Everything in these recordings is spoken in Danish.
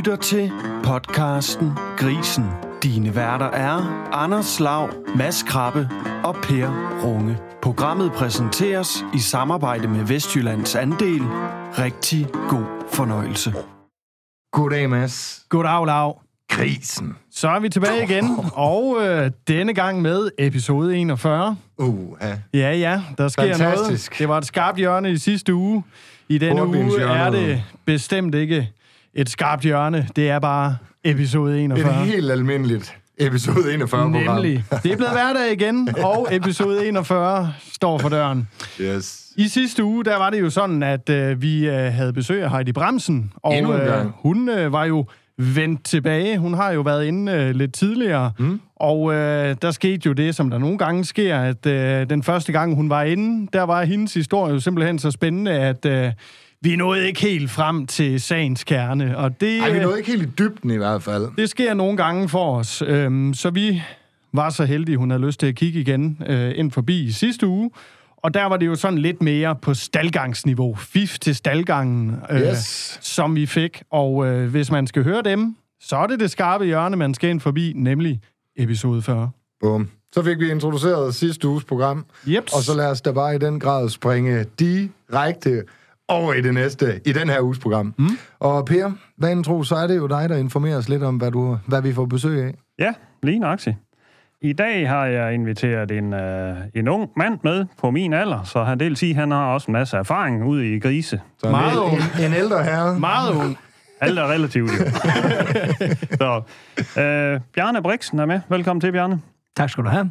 lytter til podcasten Grisen. Dine værter er Anders Lav, Mads Krabbe og Per Runge. Programmet præsenteres i samarbejde med Vestjyllands Andel. Rigtig god fornøjelse. Goddag, Mads. Goddag, Lav. Grisen. Så er vi tilbage igen, og øh, denne gang med episode 41. Uh, ja. Ja, ja, der sker Fantastisk. noget. Det var et skarpt hjørne i sidste uge. I denne uge er det bestemt ikke et skarpt hjørne. Det er bare episode 41. Et helt almindeligt episode 41 program. Nemlig. Det er blevet hverdag igen, og episode 41 står for døren. Yes. I sidste uge, der var det jo sådan, at øh, vi øh, havde besøg af Heidi Bremsen. Og øh, hun øh, var jo vendt tilbage. Hun har jo været inde øh, lidt tidligere. Mm. Og øh, der skete jo det, som der nogle gange sker, at øh, den første gang, hun var inde, der var hendes historie jo simpelthen så spændende, at øh, vi nåede ikke helt frem til sagens kerne. Og det, Ej, vi øh, nåede ikke helt i dybden i hvert fald. det sker nogle gange for os. Øhm, så vi var så heldige, hun havde lyst til at kigge igen øh, ind forbi i sidste uge. Og der var det jo sådan lidt mere på staldgangsniveau. Fif til staldgangen, øh, Yes. som vi fik. Og øh, hvis man skal høre dem, så er det det skarpe hjørne, man skal ind forbi, nemlig episode 40. Bum. Så fik vi introduceret sidste uges program. Jeps. Og så lad os da bare i den grad springe direkte over i det næste, i den her uges program. Mm. Og Per, hvad tro, så er det jo dig, der informerer os lidt om, hvad, du, hvad vi får besøg af. Ja, lige nøjagtigt. I dag har jeg inviteret en, øh, en ung mand med på min alder, så han det vil sige, at han har også en masse erfaring ude i grise. Så Meget en, ung. en, en ældre herre. Meget ung. Alt er relativt, jo. så, øh, Bjarne Brixen er med. Velkommen til, Bjarne. Tak skal du have.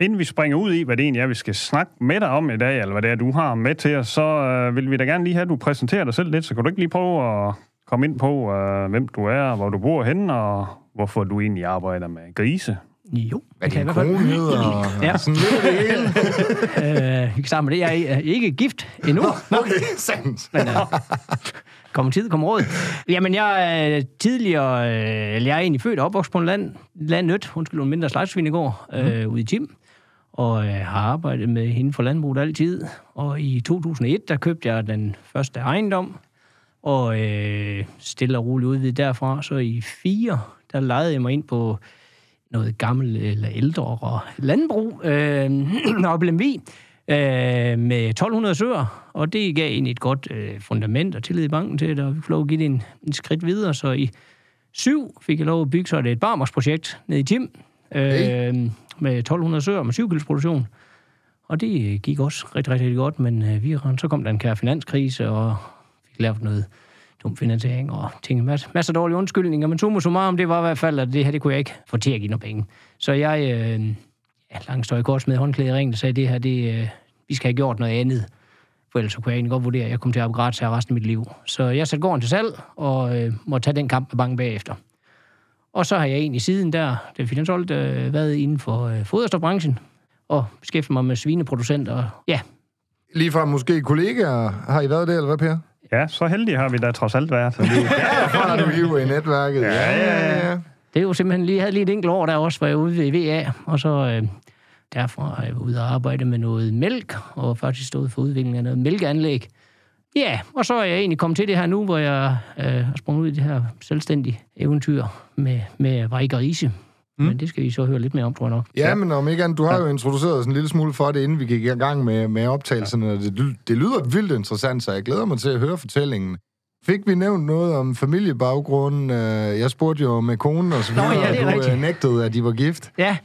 Inden vi springer ud i, hvad det egentlig er, vi skal snakke med dig om i dag, eller hvad det er, du har med til os, så øh, vil vi da gerne lige have, at du præsenterer dig selv lidt. Så kan du ikke lige prøve at komme ind på, øh, hvem du er, hvor du bor henne, og hvorfor du egentlig arbejder med grise. Jo, Hvad det kan din i kone hedder, og Ja. sådan lidt det hele. Øh, kan starte med det. Jeg er ikke gift endnu, Okay, sandt. men øh, kommer tid, kommer råd. Jamen, jeg er tidligere... Øh, eller jeg er egentlig født og opvokset på en land, landnødt, undskyld, en mindre slagtsvinegård, øh, ude i Tim, og øh, har arbejdet med hende for landbruget altid. Og i 2001, der købte jeg den første ejendom, og øh, stille og roligt udvidet derfra. Så i fire, der lejede jeg mig ind på noget gammelt eller ældre og landbrug øh, og i Lemvig, øh, med 1200 søer, og det gav egentlig et godt øh, fundament og tillid i banken til, at vi fik lov at give det en, en skridt videre. Så i syv fik jeg lov at bygge så det et barmersprojekt nede i Tim, øh, med 1200 søer med syvkildsproduktion. Og det øh, gik også rigtig, rigtig godt, men øh, vi, så kom der en kære finanskrise, og fik lavet noget dum finansiering og ting. Mas, masser af dårlige undskyldninger, men summa summarum, det var i hvert fald, at det her, det kunne jeg ikke få til at give noget penge. Så jeg, øh, ja, langt står i kort med håndklæde i ringen, og sagde, det her, det, øh, vi skal have gjort noget andet. For ellers så kunne jeg egentlig godt vurdere, at jeg kom til at arbejde gratis her resten af mit liv. Så jeg satte gården til salg, og øh, måtte tage den kamp med banken bagefter. Og så har jeg egentlig siden der, da vi fik den solgt, øh, været inden for øh, foderstofbranchen, og beskæftiget mig med svineproducenter. Og, ja, Lige fra måske kollegaer, har I været det, eller hvad, Per? Ja, så heldige har vi da trods alt været. Derfra har du hivet i netværket. Ja, ja, ja. Det er jo simpelthen lige, jeg havde lige et enkelt år, der også var jeg ude ved VA, og så øh, derfra har jeg været ude og arbejde med noget mælk, og faktisk stået for udvikling af noget mælkeanlæg. Ja, og så er jeg egentlig kommet til det her nu, hvor jeg øh, har sprunget ud i det her selvstændige eventyr med, med Vejk og Rise. Mm. Men det skal vi så høre lidt mere om, tror jeg nok. Ja, men om ikke andet, du har jo introduceret os en lille smule for det, inden vi gik i gang med, med optagelserne. og Det, det lyder vildt interessant, så jeg glæder mig til at høre fortællingen. Fik vi nævnt noget om familiebaggrund? Øh, Jeg spurgte jo med konen og så Nå, videre, ja, det er og du rigtigt. øh, nægtede, at de var gift. Ja,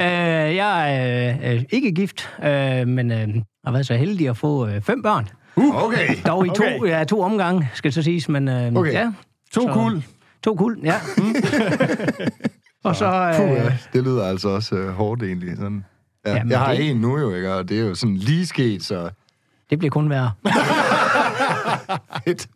øh, jeg er øh, ikke gift, øh, men øh, har været så heldig at få øh, fem børn. Okay. Dog i to, Okay. ja, to omgange, skal så siges, men øh, Okay. ja. To Så- kul. To kul, ja. og så... Puh, Øh, ja. Det lyder altså også øh, hårdt egentlig. Sådan. Ja, Jamen, jeg har det- en nu jo, ikke? og det er jo sådan lige sket, så det bliver kun værre. fedt.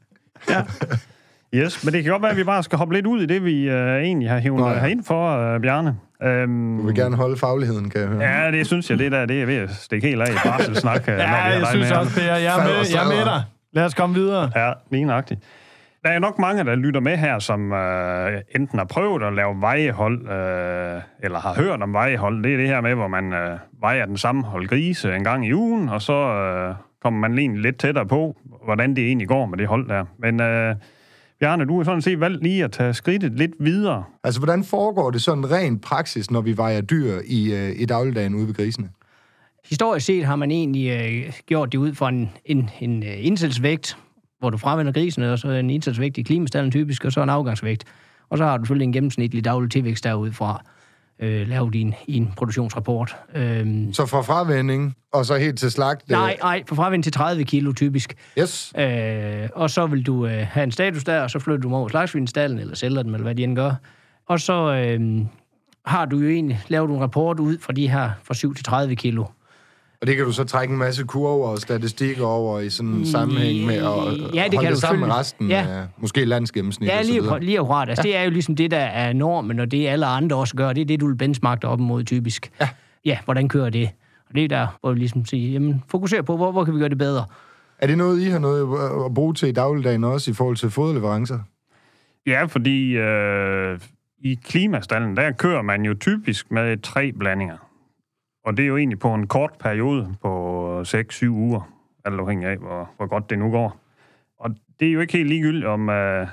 Yes, men det kan godt være, at vi bare skal hoppe lidt ud i det, vi øh, egentlig har hævet ja. herind for, øh, Bjarne. Øhm, Du vil gerne holde fagligheden, kan jeg høre. Ja, det synes jeg, det der, det er ved at stikke helt af i barselssnak. øh, Ja, jeg synes med. også, Per, jeg er med, jeg er med dig. Lad os komme videre. Ja, lige nøjagtigt. Der er nok mange, der lytter med her, som øh, enten har prøvet at lave vejehold, øh, eller har hørt om vejehold. Det er det her med, hvor man øh, vejer den samme hold grise en gang i ugen, og så øh, kommer man lige lidt tættere på, hvordan det egentlig går med det hold der. Men øh, Bjarne, du har sådan set valgt lige at tage skridtet lidt videre. Altså, hvordan foregår det sådan rent praksis, når vi vejer dyr i, øh, i dagligdagen ude ved grisene? Historisk set har man egentlig øh, gjort det ud fra en, en, en øh, indsætsvægt, hvor du fravender grisen, og så en indsætsvægt i klimastallen typisk, og så en afgangsvægt. Og så har du selvfølgelig en gennemsnitlig daglig tilvækst derudfra øh, lavet i en, i en produktionsrapport. Øhm, Så fra fravending, og så helt til slagt? øh, nej, nej, for fravind til 30 kilo typisk. Yes. Øh, og så vil du øh, have en status der, og så flytter du dem over slagsvinstallen, eller sælger dem, eller hvad de end gør. Og så øh, har du jo egentlig lavet en rapport ud fra de her fra 7 til 30 kilo. Og det kan du så trække en masse kurver og statistikker over i sådan en sammenhæng med, og Ja, det kan holde du det sammen med resten, Ja. ja. måske landsgennemsnit Ja, og så lige, akkurat- lige akkurat. Altså, ja. Det er jo ligesom det, der er normen, og det alle andre også gør. Det er det, du vil benchmarke dig op imod typisk. Ja. Ja, hvordan kører det? Og det er der, hvor vi ligesom siger, jamen, fokuser på, hvor, hvor kan vi gøre det bedre? Er det noget, I har noget at bruge til i dagligdagen også i forhold til foderleverancer? Ja, fordi øh, i klimastallen, der kører man jo typisk med tre blandinger. Og det er jo egentlig på en kort periode på 6-7 uger, alt afhængig af, hvor, hvor godt det nu går. Og det er jo ikke helt ligegyldigt om, øh,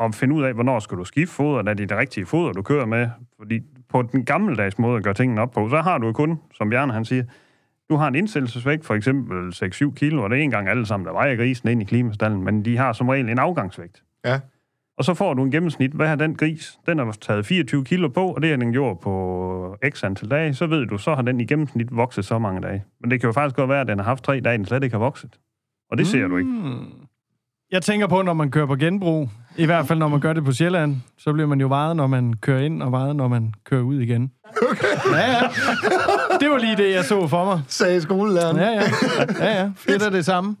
at finde ud af, hvornår skal du skifte foder, er det det rigtige foder, du kører med. Fordi på den gammeldags måde at gøre tingene op på, så har du jo kun, som Bjarne han siger, du har en indsættelsesvægt, for eksempel 6-7 kilo, og det er en engang alle sammen, der vejer grisen ind i klimastallen, men de har som regel en afgangsvægt. Ja. Og så får du en gennemsnit. Hvad har den gris? Den har taget 24 kilo på, og det har den gjort på x antal dage. Så ved du, så har den i gennemsnit vokset så mange dage. Men det kan jo faktisk godt være, at den har haft tre dage, den slet ikke har vokset. Og det ser du ikke. Jeg tænker på, når man kører på genbrug, i hvert fald når man gør det på Sjælland, så bliver man jo vejet, når man kører ind, og vejet, når man kører ud igen. Okay. Ja, ja. Det var lige det, jeg så for mig. Sagde skolelæreren. Ja, ja. Ja, ja. Det er det samme.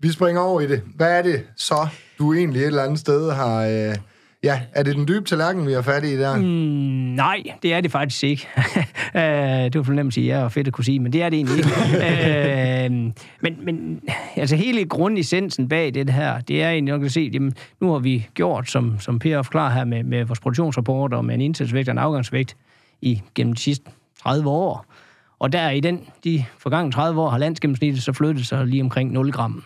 Vi springer over i det. Hvad er det så, du egentlig et eller andet sted har... Øh, ja, er det den dybe tallerken, vi har fat i der? Mm. Nej, det er det faktisk ikke. Øh, det var for nemt at sige, ja, og fedt at kunne sige, men det er det egentlig ikke. øh, men, men altså hele grundessensen bag det her, det er egentlig nok at se, jamen, nu har vi gjort, som, som Per forklarer her, med, med vores produktionsrapporter, med en indsætsvægt og en afgangsvægt i gennem de sidste 30 år. Og der i den, de forgangne 30 år har landsgennemsnittet så flyttet sig lige omkring 0 gram.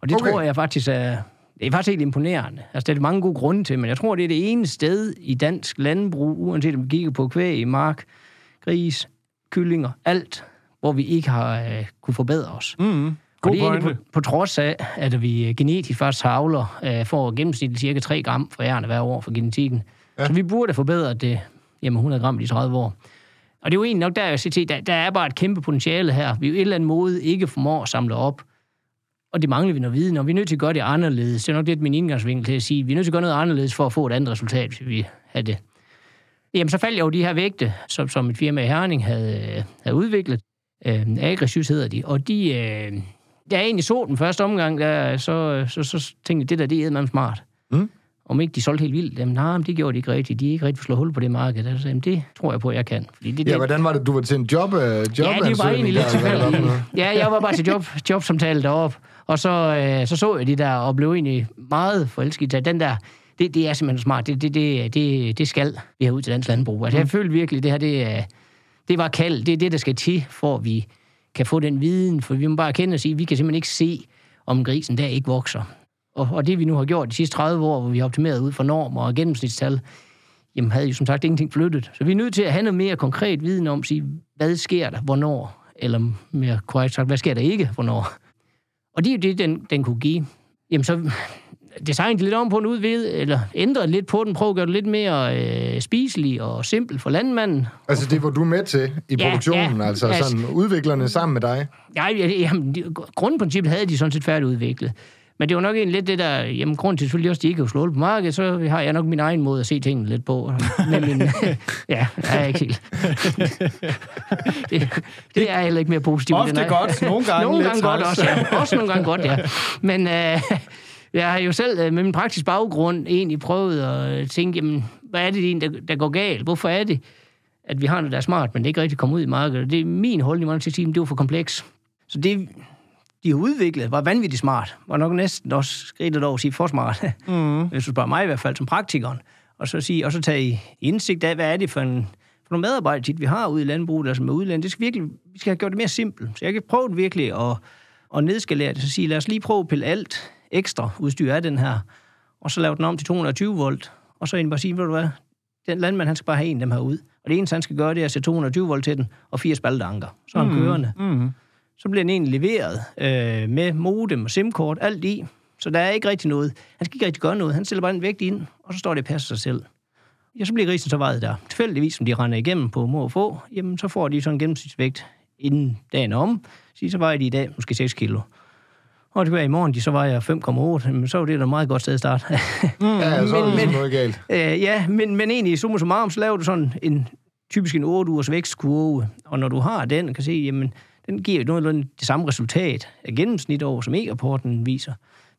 Og det okay. tror jeg faktisk er, det er faktisk helt imponerende. Altså, det er mange gode grunde til, men jeg tror, det er det ene sted i dansk landbrug, uanset om vi kigger på kvæg, mark, gris, kyllinger, alt, hvor vi ikke har øh, kunne forbedre os. Mm. Og God det er på, på trods af, at vi genetisk faktisk havler øh, får gennemsnitligt cirka 3 gram for ærende hver år for genetikken. Ja. Så vi burde forbedre det jamen 100 gram i de 30 år. Og det er jo egentlig nok der, jeg siger til, der, der er bare et kæmpe potentiale her. Vi er jo et eller andet måde ikke formår at samle op. Og det mangler vi noget viden, og vi er nødt til at gøre det anderledes. Det er nok lidt min indgangsvinkel til at sige, vi er nødt til at gøre noget anderledes for at få et andet resultat, hvis vi have det. Jamen, så faldt jeg jo de her vægte, som, som et firma i Herning havde, havde udviklet. Øh, Agrisys hedder de, og de... Øh, da jeg egentlig så den første omgang, der, så, så, så tænkte jeg, det der, det er eddermame smart. Mm. Om ikke de solgte helt vildt, jamen, nej, men det gjorde de ikke rigtigt. De er ikke rigtig slået hul på det marked. Altså, jamen, det tror jeg på, jeg kan. Fordi det, Ja, det, hvordan var det, du var til en job, øh, job Ja, det var egentlig lidt tilfældigt. Ja, jeg var bare til job, jobsamtale deroppe, og så, øh, så så jeg de der, og blev egentlig meget forelsket af den der. Det, det er simpelthen smart. Det, det, det, det, det skal vi have ud til dansk landbrug. Altså, jeg følte virkelig, det her, det, er- det var kald. Det er det, der skal til, for at vi kan få den viden. For vi må bare kende og sige, at vi kan simpelthen ikke se, om grisen der ikke vokser. Og, og det, vi nu har gjort de sidste 30 år, hvor vi har optimeret ud for normer og gennemsnitstal, jamen havde jo som sagt ingenting flyttet. Så vi er nødt til at have noget mere konkret viden om, sige, hvad sker der, hvornår, eller mere korrekt sagt, hvad sker der ikke, hvornår. Og det er jo det, den, den kunne give. Jamen så designede lidt om på den udvid, eller ændrede lidt på den, prøvede at gøre det lidt mere øh, spiselig og simpel for landmanden. Altså, det var du med til i Ja, produktionen, ja, altså altså- sådan udviklerne sammen med dig. Ja, ja, jamen, de- grundprincippet havde de sådan set færdigudviklet. Men det var nok egentlig lidt det der, jamen grunden til selvfølgelig også, at de ikke har slået på markedet, så har jeg nok min egen måde at se tingene lidt på. Med min, ja, jeg er ikke helt. det, det er heller ikke mere positivt. Ofte end godt, nogle gange nogle gange godt også, ja. Også nogle gange godt, ja. Men øh, jeg har jo selv øh, med min praktiske baggrund egentlig prøvet at tænke, jamen, hvad er det der, der går galt? Hvorfor er det, at vi har noget, der er smart, men det ikke rigtig kommer ud i markedet? Det er min holdning, man til at sige, at det var for kompleks. Så det, de har udviklet, var vanvittigt smart. Var nok næsten også skridtet over at sige for smart. Mm. Hvis du spørger mig i hvert fald som praktikeren. Og så, sige, og så tage indsigt af, hvad er det for, en, for nogle medarbejdere, tit vi har ude i landbruget, altså med udlandet. Det skal virkelig, vi skal have gjort det mere simpelt. Så jeg kan prøve det virkelig at, at nedskalere det. Så sige, lad os lige prøve at pille alt ekstra udstyr af den her. og så lave den om til 220 volt, og så egentlig bare sige, ved du hvad, den landmand, han skal bare have en af dem her ud. Og det eneste, han skal gøre, det er at sætte 220 volt til den, og fire spalteanker. Så er han mm. kørende. Mm. Så bliver den egentlig leveret øh, med modem og simkort, alt i. Så der er ikke rigtig noget. Han skal ikke rigtig gøre noget. Han stiller bare en vægt ind, og så står det og passer sig selv. Ja, så bliver grisen så vejet der. Tilfældigvis, som de render igennem på må og få, jamen så får de sådan en gennemsnitsvægt inden dagen om. Så, så vejer de i dag måske 6 kilo. Og det var i morgen, de så vejer 5,8, men så var det da et meget godt sted at starte. Ja, så er ligesom men- noget galt. Øh, ja, men, men egentlig, summa summarum, så laver du sådan en typisk en 8 ugers vækstkurve, og når du har den, kan se, jamen, den giver jo nogenlunde det samme resultat af gennemsnit over, som e-rapporten viser.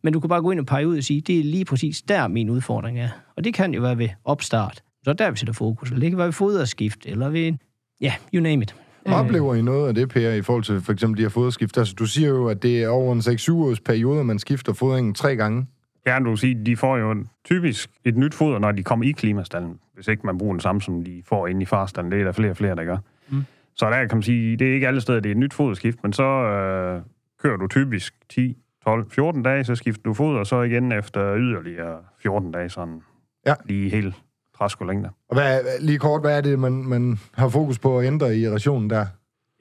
Men du kan bare gå ind og pege ud og sige, det er lige præcis der, min udfordring er. Og det kan jo være ved opstart. Så er der, vi sætter fokus. Eller det kan være ved foderskift, eller ved, ja, you name it. Oplever I noget af det, Per, i forhold til for eksempel de her foderskift? Altså, du siger jo, at det er over en 6-7 års periode, man skifter fodringen tre gange. Ja, du sige, de får jo typisk et nyt foder, når de kommer i klimastallen. Hvis ikke man bruger den samme, som de får inde i farstallen. Det er der flere og flere, der gør. Mm. Så der kan man sige, det er ikke alle steder, det er et nyt foderskift, men så øh, kører du typisk 10, 12, 14 dage, så skifter du foder, og så igen efter yderligere 14 dage, sådan Ja. lige helt træskolængde. Og hvad, lige kort, hvad er det, man, man har fokus på at ændre i rationen der?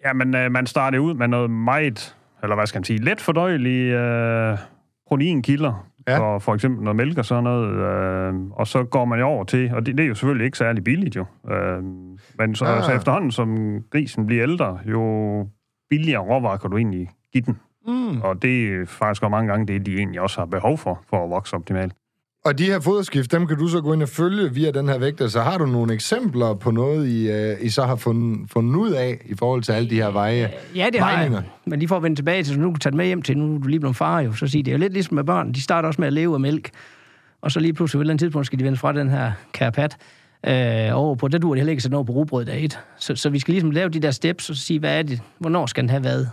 Ja, men øh, man starter ud med noget meget, eller hvad skal man sige, let fordøjelige øh, proteinkilder, ja. for, for eksempel noget mælk og sådan noget, øh, og så går man jo over til, og det, det er jo selvfølgelig ikke særlig billigt jo, øh, men så, Ah. ah. så efterhånden, som grisen bliver ældre, jo billigere råvarer kan du egentlig give den. Mm. Og det er faktisk også mange gange det, de egentlig også har behov for, for at vokse optimalt. Og de her foderskift, dem kan du så gå ind og følge via den her vægter. Så har du nogle eksempler på noget, I, uh, I så har fundet, fundet ud af i forhold til alle de her veje? Ja, det har Vejninger. jeg. Men lige for at vende tilbage til, så nu kan du tage det med hjem til, nu er du lige blevet far jo, så sige, det er jo lidt ligesom med børn. De starter også med at leve af mælk, og så lige pludselig på et eller andet tidspunkt skal de vende fra den her kærpat øh, over på, der duer det heller ikke sætte over på rugbrød dag et. Så, så vi skal ligesom lave de der steps og sige, hvad er det, hvornår skal den have været?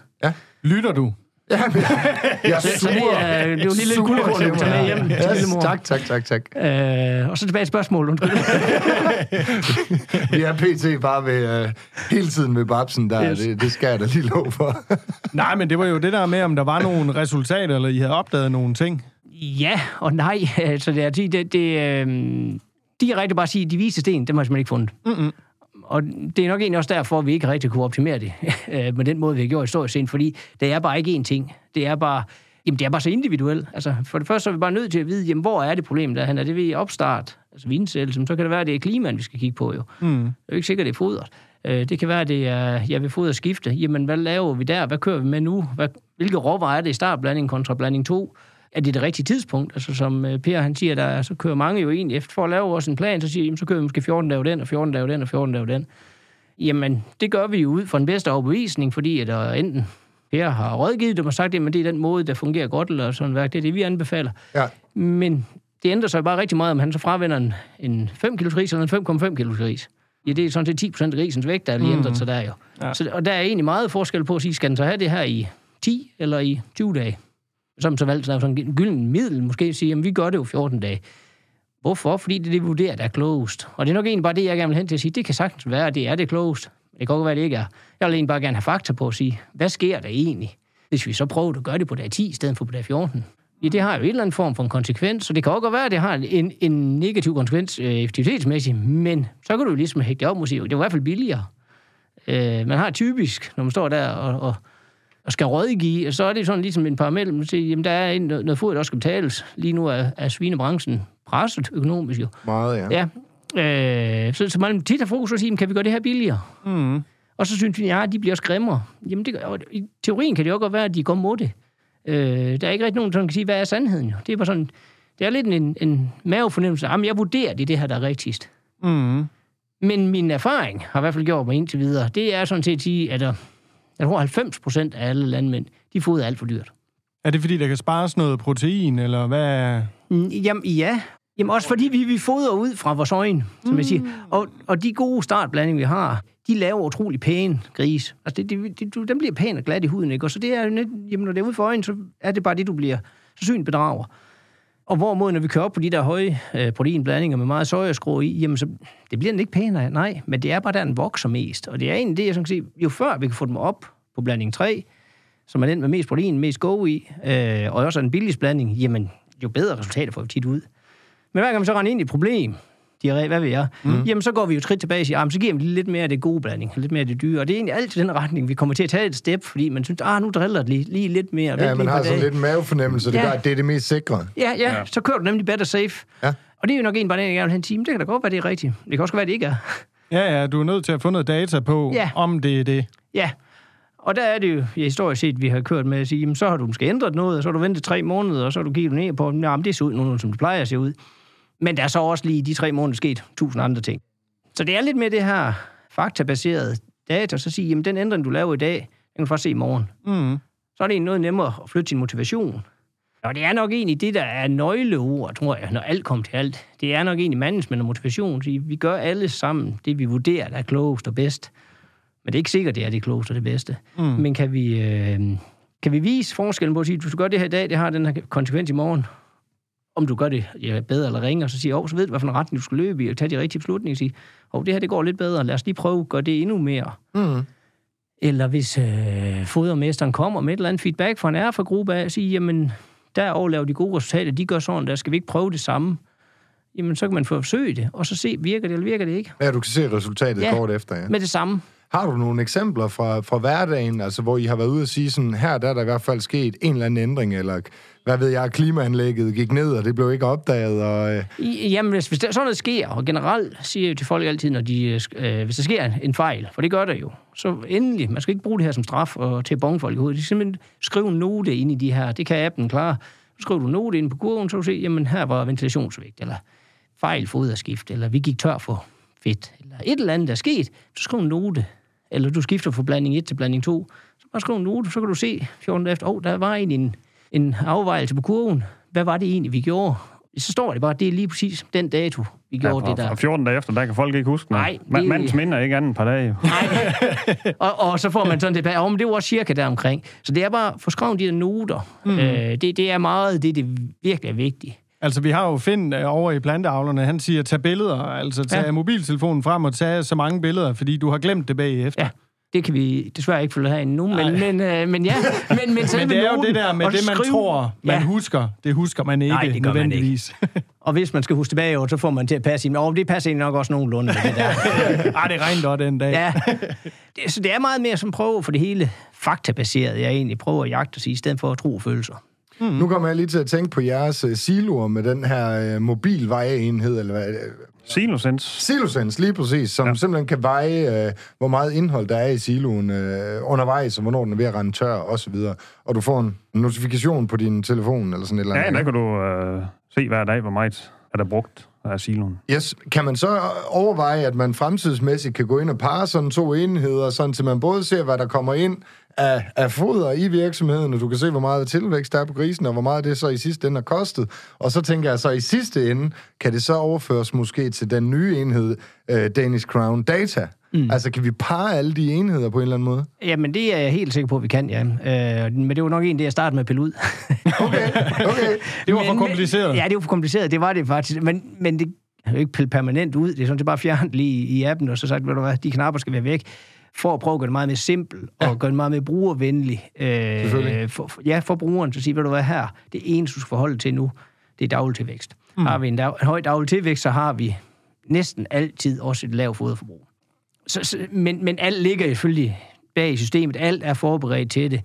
Lytter du? Ja, men, jeg Så, så det, er, det er jo en lille Suger guldkorn, du kan tage med hjem til Ja, lillemor. tak, tak, tak, tak. Øh, og så tilbage til spørgsmålet. undskyld. Vi er pt. bare ved, uh, hele tiden ved babsen der. Yes. Det, det skal jeg da lige lov for. Nej, men det var jo det der med, om der var nogle resultater, eller I havde opdaget nogle ting. Ja og nej. Altså, det er, det, det, det, øh, direkte bare at sige, de vise sten, dem har jeg simpelthen ikke fundet. Mm-mm. Og det er nok egentlig også derfor, at vi ikke rigtig kunne optimere det øh, med den måde, vi har gjort historisk set, fordi det er bare ikke én ting. Det er bare, jamen, det er bare så individuelt. Altså, for det første så er vi bare nødt til at vide, jamen, hvor er det problem, der er? Er det ved opstart, altså vindsættelse, så kan det være, at det er klimaen, vi skal kigge på jo. Mm. Det er jo ikke sikkert, det er fodret. Øh, Det kan være, at det er, jeg vil foder skifte. Jamen, hvad laver vi der? Hvad kører vi med nu? Hvad, hvilke råvarer er det i startblanding kontra blanding 2? Er det det rigtige tidspunkt? Altså, som øh, Per han siger, der, så kører mange jo egentlig efter for at lave også en plan, så siger jamen, så kører vi måske 14 dage den, og 14 dage den, og 14 dage den. Jamen, det gør vi jo ud fra den bedste overbevisning, fordi at der enten Per har rådgivet dem og sagt, at det er den måde, der fungerer godt, eller sådan værk. Det er det, vi anbefaler. Ja. Men det ændrer sig bare rigtig meget, om han så fravender en, en 5 kg gris eller en 5,5 kg gris. Ja, det er sådan set 10 procent af grisens vægt, der er lige Mhm. ændret sig der jo. Ja. Ja. Så, og der er egentlig meget forskel på at sige, skal den så have det her i 10 eller i 20 dage? Som så valgt sådan en gylden middel, måske sige, at vi gør det jo 14 dage. Hvorfor? Fordi det er det, vi vurderer, der er klogest. Og det er nok egentlig bare det, jeg gerne vil hen til at sige. Det kan sagtens være, at det er det klogest. Det kan også være, det ikke er. Jeg vil egentlig bare gerne have fakta på at sige, hvad sker der egentlig, hvis vi så prøver at gøre det på dag 10 i stedet for på dag 14? Ja, det har jo en eller anden form for en konsekvens, så det kan også godt være, at det har en, en negativ konsekvens øh, effektivitetsmæssigt, men så kan du jo ligesom hægte op og sige, det er i hvert fald billigere. Øh, man har typisk, når man står der og, og, og skal rådgive, så er det sådan ligesom en parameter, man siger, jamen der er en, noget foder, der også skal betales. Lige nu er, er svinebranchen presset økonomisk jo. Meget, ja. Ja. Øh, så, så man tit har fokus på at sige, jamen, kan vi gøre det her billigere? Mm. Og så synes vi, ja, de bliver også grimmere. Jamen, det, og i teorien kan det jo godt være, at de går mod det. Øh, der er ikke rigtig nogen, der kan sige, hvad er sandheden jo. Det er bare sådan, det er lidt en, en mavefornemmelse. Jamen, jeg vurderer, det er det her, der er rigtigst. Mm. Men min erfaring har i hvert fald gjort mig indtil videre, det er sådan set at sige, at jeg tror 90 procent af alle landmænd, de fodrer alt for dyrt. Er det fordi, der kan spares noget protein, eller hvad? Mm, Jamen, ja. Jamen, også fordi vi, vi fodrer ud fra vores øjne, som mm. jeg siger. Og, og de gode startblandinger, vi har, de laver utrolig pæne gris. Altså, det, det, det, du- den bliver pæn og glat i huden, ikke? Og så det er jo net, jamen, når det er ude for øjnene, så er det bare det, du bliver så sygt bedrager. Og hvorimod, når vi kører op på de der høje øh, proteinblandinger med meget sojaskrå i, jamen, så det bliver den ikke pænere, nej. Men det er bare der, den vokser mest. Og det er egentlig det, jeg sådan kan sige, jo før vi kan få dem op på blanding 3, som er den med mest protein, mest go i, øh, og også er en billig blanding, jamen, jo bedre resultater får vi tit ud. Men hver gang vi så render ind i et problem, diarré, hvad ved jeg, mm. jamen så går vi jo skridt tilbage og siger, ah, så giver vi lidt mere af det gode blanding, lidt mere af det dyre. Og det er egentlig altid den retning, vi kommer til at tage et step, fordi man synes, ah, nu driller det lige, lige lidt mere. Ja, man har sådan lidt en mavefornemmelse, det Ja. gør, at det er det mest sikre. Ja, ja, ja, så kører du nemlig better safe. Ja. Og det er jo nok en bare den, jeg gerne vil have en time. Det kan da godt være, det er rigtigt. Det kan også være, det ikke er. Ja, ja, du er nødt til at få noget data på, Ja. om det er det. Ja, og der er det jo ja, historisk set, vi har kørt med at sige, jamen, så har du måske ændret noget, og så har du ventet tre måneder, og så har du kigget ned på, jamen, det ser ud nu, som det plejer at se ud. Men der er så også lige i de tre måneder sket tusind andre ting. Så det er lidt med det her faktabaseret data, så sige, jamen den ændring, du laver i dag, den kan du først se i morgen. Mm. Så er det noget nemmere at flytte sin motivation. Og det er nok egentlig det, der er nøgleord, tror jeg, når alt kommer til alt. Det er nok egentlig management og motivation. Så vi gør alle sammen det, vi vurderer, der er klogest og bedst. Men det er ikke sikkert, det er det klogeste og det bedste. Mm. Men kan vi, øh, kan vi vise forskellen på at sige, hvis du gør det her i dag, det har den her konsekvens i morgen. Om du gør det ja, bedre eller ringere, så siger oh, så ved du, hvilken retning du skal løbe i, og tage de rigtige beslutninger og sige, oh, det her det går lidt bedre, lad os lige prøve at gøre det endnu mere. Mm. Eller hvis øh, fodermesteren kommer med et eller andet feedback fra en erfagruppe af, og siger, jamen, der overlaver de gode resultater, de gør sådan, der skal vi ikke prøve det samme. Jamen, så kan man forsøge det, og så se, virker det eller virker det ikke. Ja, du kan se resultatet Ja. kort efter, ja. Med det samme. Har du nogle eksempler fra, fra hverdagen, altså hvor I har været ude og sige sådan, her der er der i hvert fald sket en eller anden ændring, eller hvad ved jeg, klimaanlægget gik ned, og det blev ikke opdaget, og... Øh, I, jamen, hvis, hvis der, sådan noget sker, og generelt siger jeg jo til folk altid, når de, øh, hvis der sker en fejl, for det gør der jo, så endelig, man skal ikke bruge det her som straf og til at bonge folk i hovedet. De skal simpelthen skrive en note ind i de her, det kan appen klare. Så skriver du en note ind på kurven, så du se, jamen her var ventilationsvægt, eller fejl foderskift, eller vi gik tør for fedt, eller et eller andet, der er sket. Så skriv en note, eller du skifter fra blanding 1 til blanding 2. Så bare skriv en note, så kan du se 14 dage efter, åh, oh, der var egentlig en, en afvejelse på kurven. Hvad var det egentlig, vi gjorde? Så står det bare, det er lige præcis den dato, vi gjorde ja, det der. Og 14 dage efter, der kan folk ikke huske noget. Nej, det- Mandens minder er ikke andet et par dage. Nej. og, og så får man sådan tilbage, oh, men det var også cirka der omkring. Så det er bare at få skrevet de der noter. Mm. Øh, det, det er meget det, det virkelig er vigtigt. Altså, vi har jo Finn øh, over i planteavlerne. Han siger, tag billeder. Altså, tag ja. Mobiltelefonen frem og tag så mange billeder, fordi du har glemt det bagefter. Ja. Det kan vi desværre ikke følge herinde nu, men, men, øh, men ja. Men, men, Men det er jo det der med det, man skrive- tror, man ja. husker. Det husker man ikke Nej, det gør man ikke. nødvendigvis. Og hvis man skal huske tilbage, så får man til at passe ind. Og det passer egentlig nok også nogenlunde med det der. Ej, det regnede godt den dag. Ja. Det, så det er meget mere som prøve for det hele faktabaseret, jeg egentlig prøver at jagte sig, i stedet for at tro følelser. Mm. Nu kommer jeg lige til at tænke på jeres uh, siloer med den her uh, mobilvejeenhed, eller hvad, uh, Silosens. Silosens, lige præcis, som ja. Ja. simpelthen kan veje, uh, hvor meget indhold der er i siloen uh, undervejs, og hvornår den er ved at rende tør, og så videre. Og du får en notifikation på din telefon, eller sådan et eller Ja, andet. der kan du øh, se hver dag, hvor meget er der brugt af siloen. Yes. Kan man så øh, overveje, at man fremtidsmæssigt kan gå ind og parre sådan to enheder, sådan til man både ser, hvad der kommer ind af, af foder i virksomheden, og du kan se, hvor meget tilvækst der er på grisen, og hvor meget det så i sidste ende har kostet. Og så tænker jeg så i sidste ende, kan det så overføres måske til den nye enhed, øh, Danish Crown Data. Mm. Altså, kan vi parre alle de enheder på en eller anden måde? Jamen, det er jeg helt sikker på, at vi kan, ja. Øh, men det var nok en, det jeg startede med at pille ud. Okay, okay. Det var for kompliceret. Ja, det var for kompliceret. Det var det faktisk. Men, men det er jo ikke pillet permanent ud. Det er sådan, det bare fjernet lige i appen, og så sagt, ved du hvad, de knapper skal være væk for at prøve at gøre det meget mere simpelt, og gøre det meget mere brugervenligt. Selvfølgelig. Øh, for, for, ja, for brugeren, så sige, ved du hvad, her, det eneste, du skal forholde til nu, det er daglig tilvækst. Mm. Har vi en, dag, en høj daglig tilvækst, så har vi næsten altid også et lavt foderforbrug. Så, så, men, men alt ligger selvfølgelig bag i systemet. Alt er forberedt til det.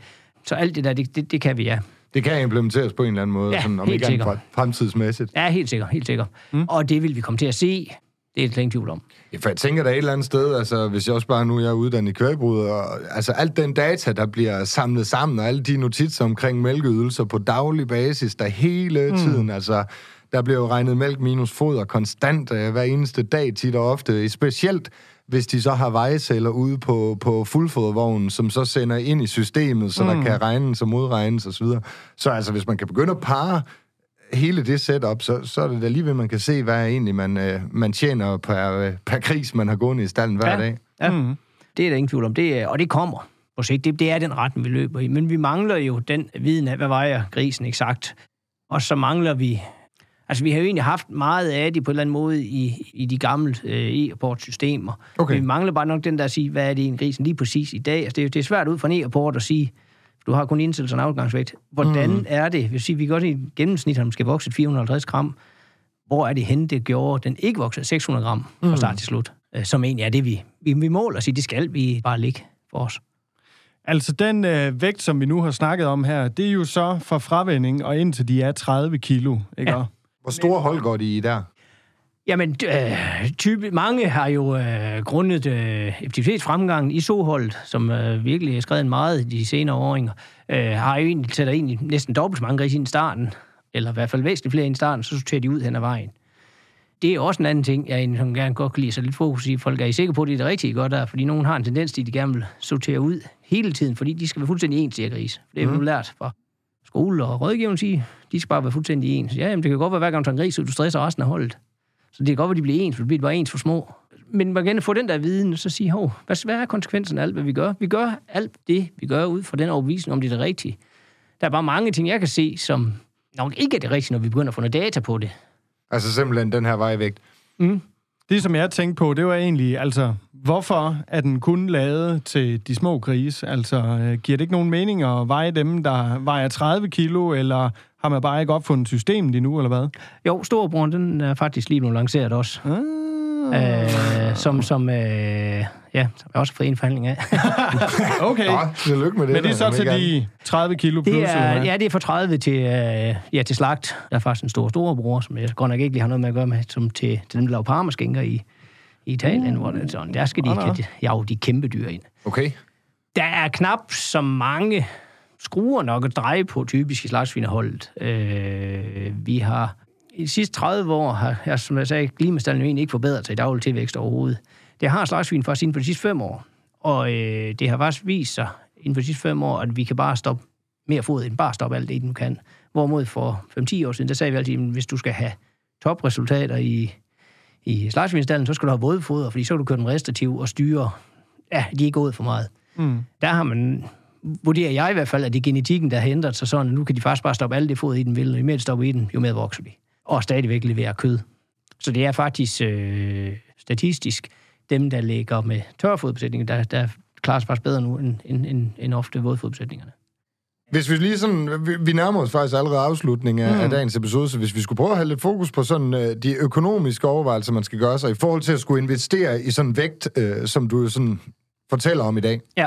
Så alt det der, det, det, det kan vi, ja. Det kan implementeres på en eller anden måde, Ja, sådan, om helt ikke andet fremtidsmæssigt. Ja, helt sikkert, helt sikkert. Mm. Og det vil vi komme til at se. Det er slet ingen tvivl om. Ja, for jeg tænker da et eller andet sted, altså hvis jeg også bare nu jeg er uddannet i kvægbrud, og altså alt den data, der bliver samlet sammen, og alle de notitser omkring mælkeydelser på daglig basis, der hele tiden, mm. altså der bliver jo regnet mælk minus foder konstant øh, hver eneste dag, tit og ofte, specielt hvis de så har vejeceller ude på, på fuldfodervognen, som så sender ind i systemet, så mm. der kan regnes og modregnes osv. Så, så altså, hvis man kan begynde at parre hele det setup, så, så er det da lige ved, man kan se, hvad egentlig man, øh, man tjener per, øh, per gris, man har gående i stallen hver Ja. dag. Ja. Mm. Det er der ingen tvivl om. Det er, og det kommer på sigt. Det, det er den retning, vi løber i. Men vi mangler jo den viden af, hvad vejer grisen eksakt. Og så mangler vi... Altså, vi har jo egentlig haft meget af det på en eller anden måde i, i de gamle øh, e-rapport-systemer. Okay. Vi mangler bare nok den der at sige, hvad er det en grisen lige præcis i dag. Altså, det, er, det er svært ud fra en e-rapport at sige, du har kun indsættelse og afgangsvægt. Hvordan mm. er det? Jeg vil sige, vi kan godt i et gennemsnit, at man skal vokse 450 gram. hvor er det henne, det gjorde, den ikke voksede 600 gram fra start til slut. Øh, som egentlig er det, vi, vi, vi måler og siger, det skal vi bare ligge for os. Altså den øh, vægt, som vi nu har snakket om her, det er jo så fra fravænding og indtil de er 30 kilo, ikke? Ja. Hvor store hold går de i der? Jamen, øh, type, mange har jo øh, grundet øh, effektivitetsfremgangen i soholdet, som øh, virkelig er skrevet meget de senere åringer, øh, har jo egentlig, sætter egentlig næsten dobbelt så mange grise ind i starten, eller i hvert fald væsentligt flere ind i starten, så sorterer de ud hen ad vejen. Det er også en anden ting, jeg egentlig sådan gerne godt kan lide så lidt fokus i. Folk er I sikre på, at det er det rigtige godt der, fordi nogen har en tendens til, at de gerne vil sortere ud hele tiden, fordi de skal være fuldstændig ens, siger gris. Det er mm. lært fra skole og rådgivning sige, de skal bare være fuldstændig ens. Ja, jamen, det kan godt være, hver gang du tager en gris, så du stresser resten af holdet. Så det kan godt være, de bliver ens, for det bliver bare ens for små. Men man kan gerne få den der viden, og så sige, hov, hvad, hvad er konsekvensen af alt, hvad vi gør? Vi gør alt det, vi gør ud fra den overbevisning, om det er det rigtige. Der er bare mange ting, jeg kan se, som nok ikke er det rigtige, når vi begynder at få noget data på det. Altså simpelthen den her vejvægt. Det, som jeg tænkte på, det var egentlig, altså, hvorfor er den kun lavet til de små grise? Altså, øh, giver det ikke nogen mening at veje dem, der vejer 30 kilo, eller har man bare ikke opfundet systemet endnu, eller hvad? Jo, Storebroren, den er faktisk lige blevet lanceret også. Ah. Øh, som, som, øh, ja, som jeg også har fået en forhandling af. Okay. Nå, tillykke med det. Men det er så til de 30 kilo plus, Det eller er, ja, det er fra 30 til, øh, ja, til slagt. Der er faktisk en stor storebror, som jeg godt nok ikke lige har noget med at gøre med, som til, til dem, der laver parmaskænker i, i Italien, hvor det er sådan, der skal de, ja, de kæmpe dyr ind. Okay. Der er knap så mange skruer nok at dreje på typisk i slagsvineholdet. Øh, vi har i de sidste 30 år, har, ja, som jeg sagde, klimastallen jo egentlig ikke forbedret sig i daglig tilvækst overhovedet. Det har slagsvin faktisk inden for de sidste fem år. Og øh, det har faktisk vist sig inden for de sidste fem år, at vi kan bare stoppe mere fod, end bare stoppe alt det, den kan. Hvorimod for 5-10 år siden, der sagde vi altid, at hvis du skal have topresultater i, i slagsvinstallen, så skal du have vådfoder, fordi så kan du køre dem restriktiv og styre, ja, de er ikke gået for meget. Mm. Der har man, vurderer jeg i hvert fald, at det er genetikken, der har ændret sig sådan, at nu kan de faktisk bare stoppe alt det fod i den vil, og jo mere de stopper i den, jo mere vokser de. Og stadigvæk levere kød. Så det er faktisk øh, statistisk dem, der ligger med tørfodbesætninger, der, der klarer sig faktisk bedre nu, end, end, end, end ofte vådfodbesætningerne. Hvis vi lige sådan, vi, vi nærmer os faktisk allerede afslutningen af, mm. af dagens episode, så hvis vi skulle prøve at have lidt fokus på sådan øh, de økonomiske overvejelser, man skal gøre sig i forhold til at skulle investere i sådan vægt, øh, som du sådan fortæller om i dag. Ja.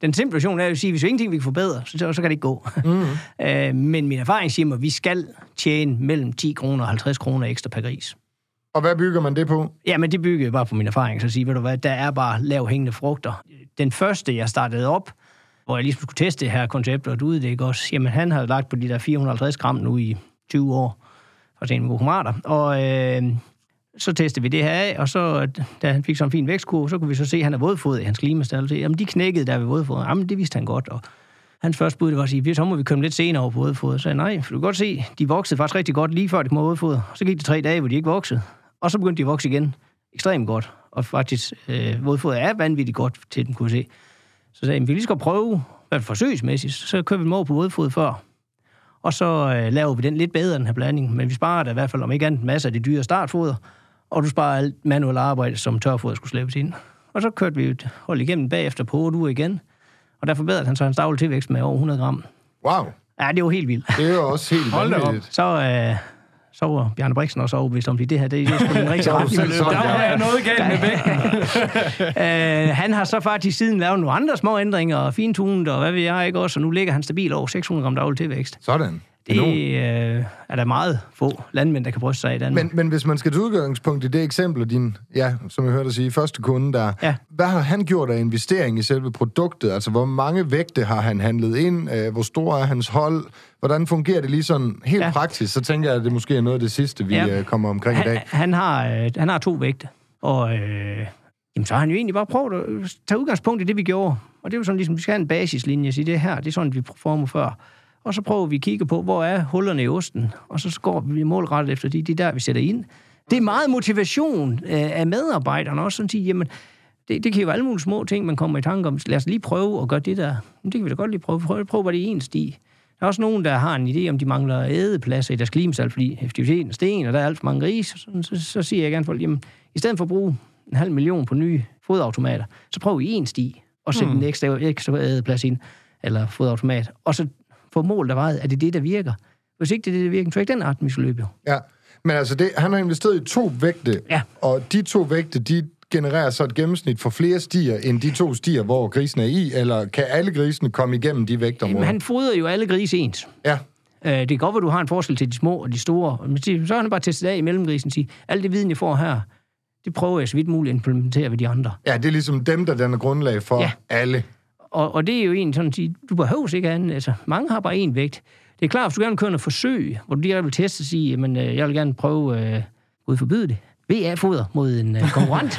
Den simple version er at sige, at hvis vi ingenting vi kan forbedre, så, så kan det ikke gå. Mm. øh, men min erfaring siger mig, at vi skal tjene mellem 10 kroner og 50 kroner ekstra per gris. Og hvad bygger man det på? Ja, men det bygger jeg bare på min erfaring, så sige, ved du hvad, der er bare lav hængende frugter. Den første, jeg startede op, hvor jeg ligesom skulle teste det her koncept, og ude det ikke også, jamen han har lagt på de der 450 gram nu i 20 år, for at se en og øh, så testede vi det her af, og så, da han fik sådan en fin vækstkurve, så kunne vi så se, at han er vådfod i hans klimastal. Jamen, de knækkede der ved vådfodet. Jamen, det vidste han godt, og hans første bud det var at sige, så må vi komme lidt senere over på vådfodet. Så sagde nej, for du kan godt se, de voksede faktisk rigtig godt lige før de kom over. Så gik det tre dage, hvor de ikke voksede. Og så begyndte de at vokse igen ekstremt godt. Og faktisk, øh, vådfodet er vanvittigt godt til dem, kunne se. Så sagde jeg, vi kan lige skal prøve, hvad forsøgsmæssigt, så kører vi dem over på vådfod før. Og så øh, laver vi den lidt bedre, den her blanding. Men vi sparer da i hvert fald om ikke andet masser af de dyre startfoder, og du sparer alt manuelt arbejde, som tørfoder skulle slæbes ind. Og så kørte vi et hold igennem bagefter på 8 uger igen, og der forbedrede han så hans daglige tilvækst med over 100 gram. Wow, Ja, det var helt vildt. det er jo også helt vanvittigt. Så, øh, så var Bjarne Brixen også overbevist om, at det her, det, det er sgu var du retning. Der ja. er noget galt med vægten. Øh, han har så faktisk siden lavet nogle andre små ændringer, og fintunet, og hvad ved jeg ikke også, og nu ligger han stabil over 600 gram daglig tilvækst. Sådan. Det øh, er der meget få landmænd, der kan bryste sig i Danmark. Men, men hvis man skal til udgangspunkt i det eksempel, af din, ja, som jeg hørte dig sige, første kunde der, Ja. hvad har han gjort af investering i selve produktet? Altså, hvor mange vægte har han handlet ind? Øh, hvor stor er hans hold? Hvordan fungerer det lige sådan helt ja. Praktisk? Så tænker jeg, at det måske er noget af det sidste, vi ja. Øh, kommer omkring i han, dag. han, har, øh, han har to vægte, og øh, jamen, så har han jo egentlig bare prøvet at tage udgangspunkt i det, vi gjorde. Og det er jo sådan, ligesom, vi skal have en basislinje, sige, det her, det er sådan, vi performer før. Og så prøver vi at kigge på, hvor er hullerne i osten, og så går vi målrettet efter de, de der, vi sætter ind. Det er meget motivation øh, af medarbejderne også, sådan at sige, jamen, det, det kan jo være alle mulige små ting, man kommer i tanke om. Lad os lige prøve at gøre det der. Men det kan vi da godt lige prøve. Prøv, prøv bare det i en sti. Der er også nogen, der har en idé om, de mangler ædepladser i deres klimasal, fordi effektiviteten er sten, og der er alt for mange grise. Så, så, så siger jeg gerne folk, jamen, i stedet for at bruge en halv million på nye fodautomater, så prøv i en sti, og sætte Hmm. en ekstra, ekstra ædeplads ind, eller fodautomat, og så få mål der vejet, er det det, der virker? Hvis ikke det er det, der virker, så er ikke den art, vi skal løbe. Ja. Men altså, det, han har investeret i to vægte, Ja. og de to vægte, de genererer så et gennemsnit for flere stier, end de to stier, hvor grisen er i, eller kan alle grisene komme igennem de vægtområder? Jamen, han fodrer jo alle grise ens. Ja, Øh, det kan godt være, du har en forskel til de små og de store. Siger, så har han bare testet af i mellemgrisen og sige, alt det viden, jeg får her, det prøver jeg så vidt muligt at implementere ved de andre. ja, det er ligesom dem, der danner grundlag for Ja. alle. Og, og det er jo en sådan at sige, du behøver ikke andet. Altså, mange har bare én vægt. Det er klart, hvis du gerne vil køre noget forsøg, hvor du lige vil teste og sige, jamen, øh, jeg vil gerne prøve, øh, Gud forbyde det, VA-foder mod en øh, konkurrent,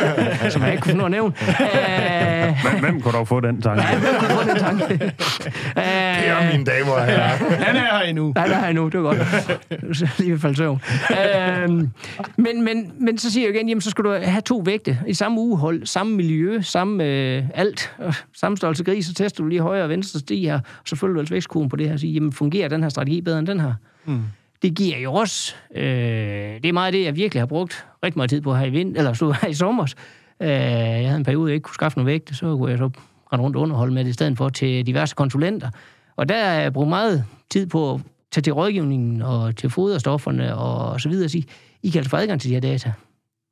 som jeg ikke kunne nå at nævne. Øh, Hvem, hvem kunne dog få den tanke? ja, hvem kunne få den tanke? Det er mine damer og herrer. Han er her endnu. Nej, der er jeg nu, det var godt. Så lige ved falde søvn. øhm, men, men, men så siger jeg igen, jamen, så skal du have to vægte i samme ugehold, samme miljø, samme øh, alt, øh, samme størrelse gris, så tester du lige højre og venstre sti her, og så følger du altså vækstkurven på det her, og siger, jamen, fungerer den her strategi bedre end den her? Mm. Det giver jo også, øh, det er meget af det, jeg virkelig har brugt rigtig meget tid på her i vind, eller stod her i sommer. Øh, jeg havde en periode, jeg ikke kunne skaffe noget vægt, så kunne jeg så rende rundt og underholde med det, i stedet for til diverse konsulenter. Og der har jeg brugt meget tid på at tage til rådgivningen og til foderstofferne og så videre og sige, I kan altså få adgang til de her data.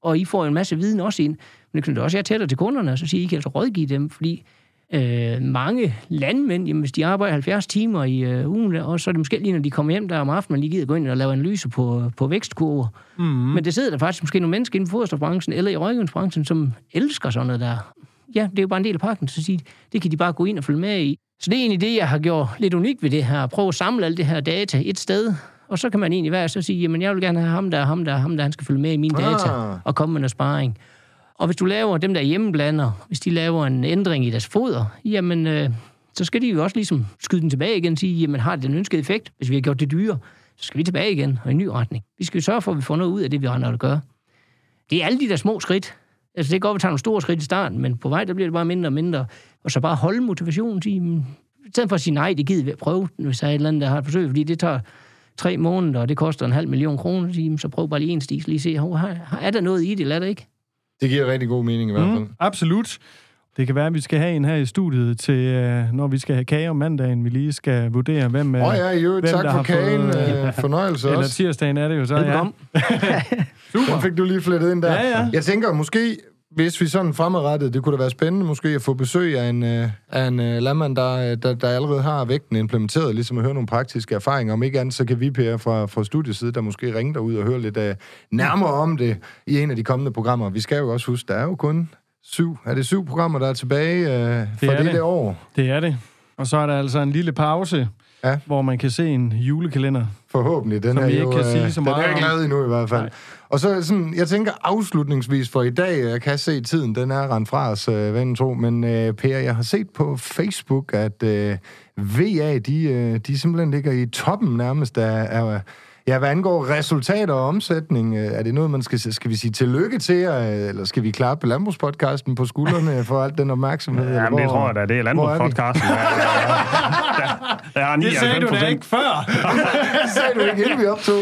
Og I får en masse viden også ind. Men det knytter også jeg tættere til kunderne, og så siger I, I kan altså rådgive dem, fordi øh, mange landmænd, jamen, hvis de arbejder 70 timer i øh, ugen, og så er det måske lige, når de kommer hjem der om aftenen, man lige gider gå ind og lave analyse på, på vækstkurver. Mm. Men der sidder der faktisk måske nogle mennesker inden for foderstofbranchen eller i rådgivningsbranchen, som elsker sådan noget der. Ja, det er jo bare en del af pakken, så sige, det kan de bare gå ind og følge med i. Så det er egentlig det, jeg har gjort lidt unikt ved det her. Prøve at samle alt det her data et sted, og så kan man egentlig være så sige, jamen jeg vil gerne have ham der, ham der, ham der, han skal følge med i mine data Ah. og komme med noget sparring. Og hvis du laver dem der hjemmeblander, hvis de laver en ændring i deres foder, jamen øh, så skal de jo også ligesom skyde den tilbage igen og sige, jamen har det den ønskede effekt? Hvis vi har gjort det dyre, så skal vi tilbage igen og i en ny retning. Vi skal jo sørge for, at vi får noget ud af det, vi render at gør. Det er alle de der små skridt. Altså det kan godt, at vi tager nogle store skridt i starten, men på vej, der bliver det bare mindre og mindre. Og så bare holde motivationen. Sige, "Men I stedet for at sige nej, det gider vi at prøve, hvis der er et eller andet, der har et forsøg, fordi det tager tre måneder, og det koster en halv million kroner, så, prøv bare lige en stis, lige se, er der noget i det, eller er der ikke? Det giver rigtig god mening i hvert fald. Mm, absolut. Det kan være, at vi skal have en her i studiet til, øh, når vi skal have kage om mandagen, vi lige skal vurdere, hvem... Åh oh, ja, jo, hvem, tak der for har kagen. fået, Øh, fornøjelse Eller også. tirsdagen er det jo så, ja. Velbekomme. Den fik du lige flettet ind der. Ja, ja. Jeg tænker måske, hvis vi sådan fremadrettet, det kunne da være spændende måske at få besøg af en, øh, af en øh, landmand, der, øh, der, der allerede har vægten implementeret, ligesom at høre nogle praktiske erfaringer. Om ikke andet, så kan vi, Per, fra, fra studieside, der måske ringe derud og høre lidt øh, nærmere om det i en af de kommende programmer. Vi skal jo også huske, der er jo kun syv, er det syv programmer, der er tilbage øh, er det, det. det år. Det er det. Og så er der altså en lille pause, Ja. hvor man kan se en julekalender. Forhåbentlig. Den Som er vi jo, ikke kan sige øh, så Den meget er ikke om. lavet endnu i hvert fald. Nej. Og så sådan, jeg tænker afslutningsvis for i dag, jeg kan se tiden, den er rent fra os, øh, ven tro, men øh, Per, jeg har set på Facebook, at øh, VA, de, øh, de simpelthen ligger i toppen nærmest af, af Ja, hvad angår resultater og omsætning, øh, er det noget, man skal, skal vi sige tillykke til, øh, eller skal vi klappe på landbrugspodcasten på skuldrene for alt den opmærksomhed? eller Jamen, det tror jeg da, det er hvor er landbrugspodcasten. Jeg har Det sagde du da 99%. ikke før! Det sagde du ikke, inden vi optog.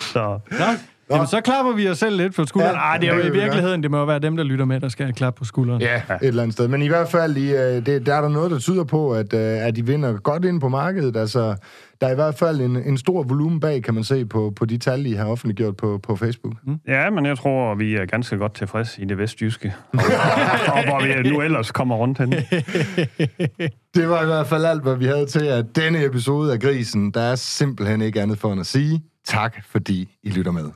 Så. Nå. Jamen, så klapper vi os selv lidt på skulderen. Ja, Ej, det er jo det i virkeligheden, det må jo være dem, der lytter med, der skal have klap på skulderen. Ja, et eller andet sted. Men i hvert fald, i, øh, det, der er der noget, der tyder på, at, øh, at de vinder godt ind på markedet. Altså, der er i hvert fald en, en stor volumen bag, kan man se på, på de tal, I har offentliggjort på, på Facebook. Mm. Ja, men jeg tror, vi er ganske godt tilfredse i det vestjyske. og, og hvor vi nu ellers kommer rundt hen. Det var i hvert fald alt, hvad vi havde til at denne episode af Grisen. Der er simpelthen ikke andet for end at sige tak, fordi I lytter med.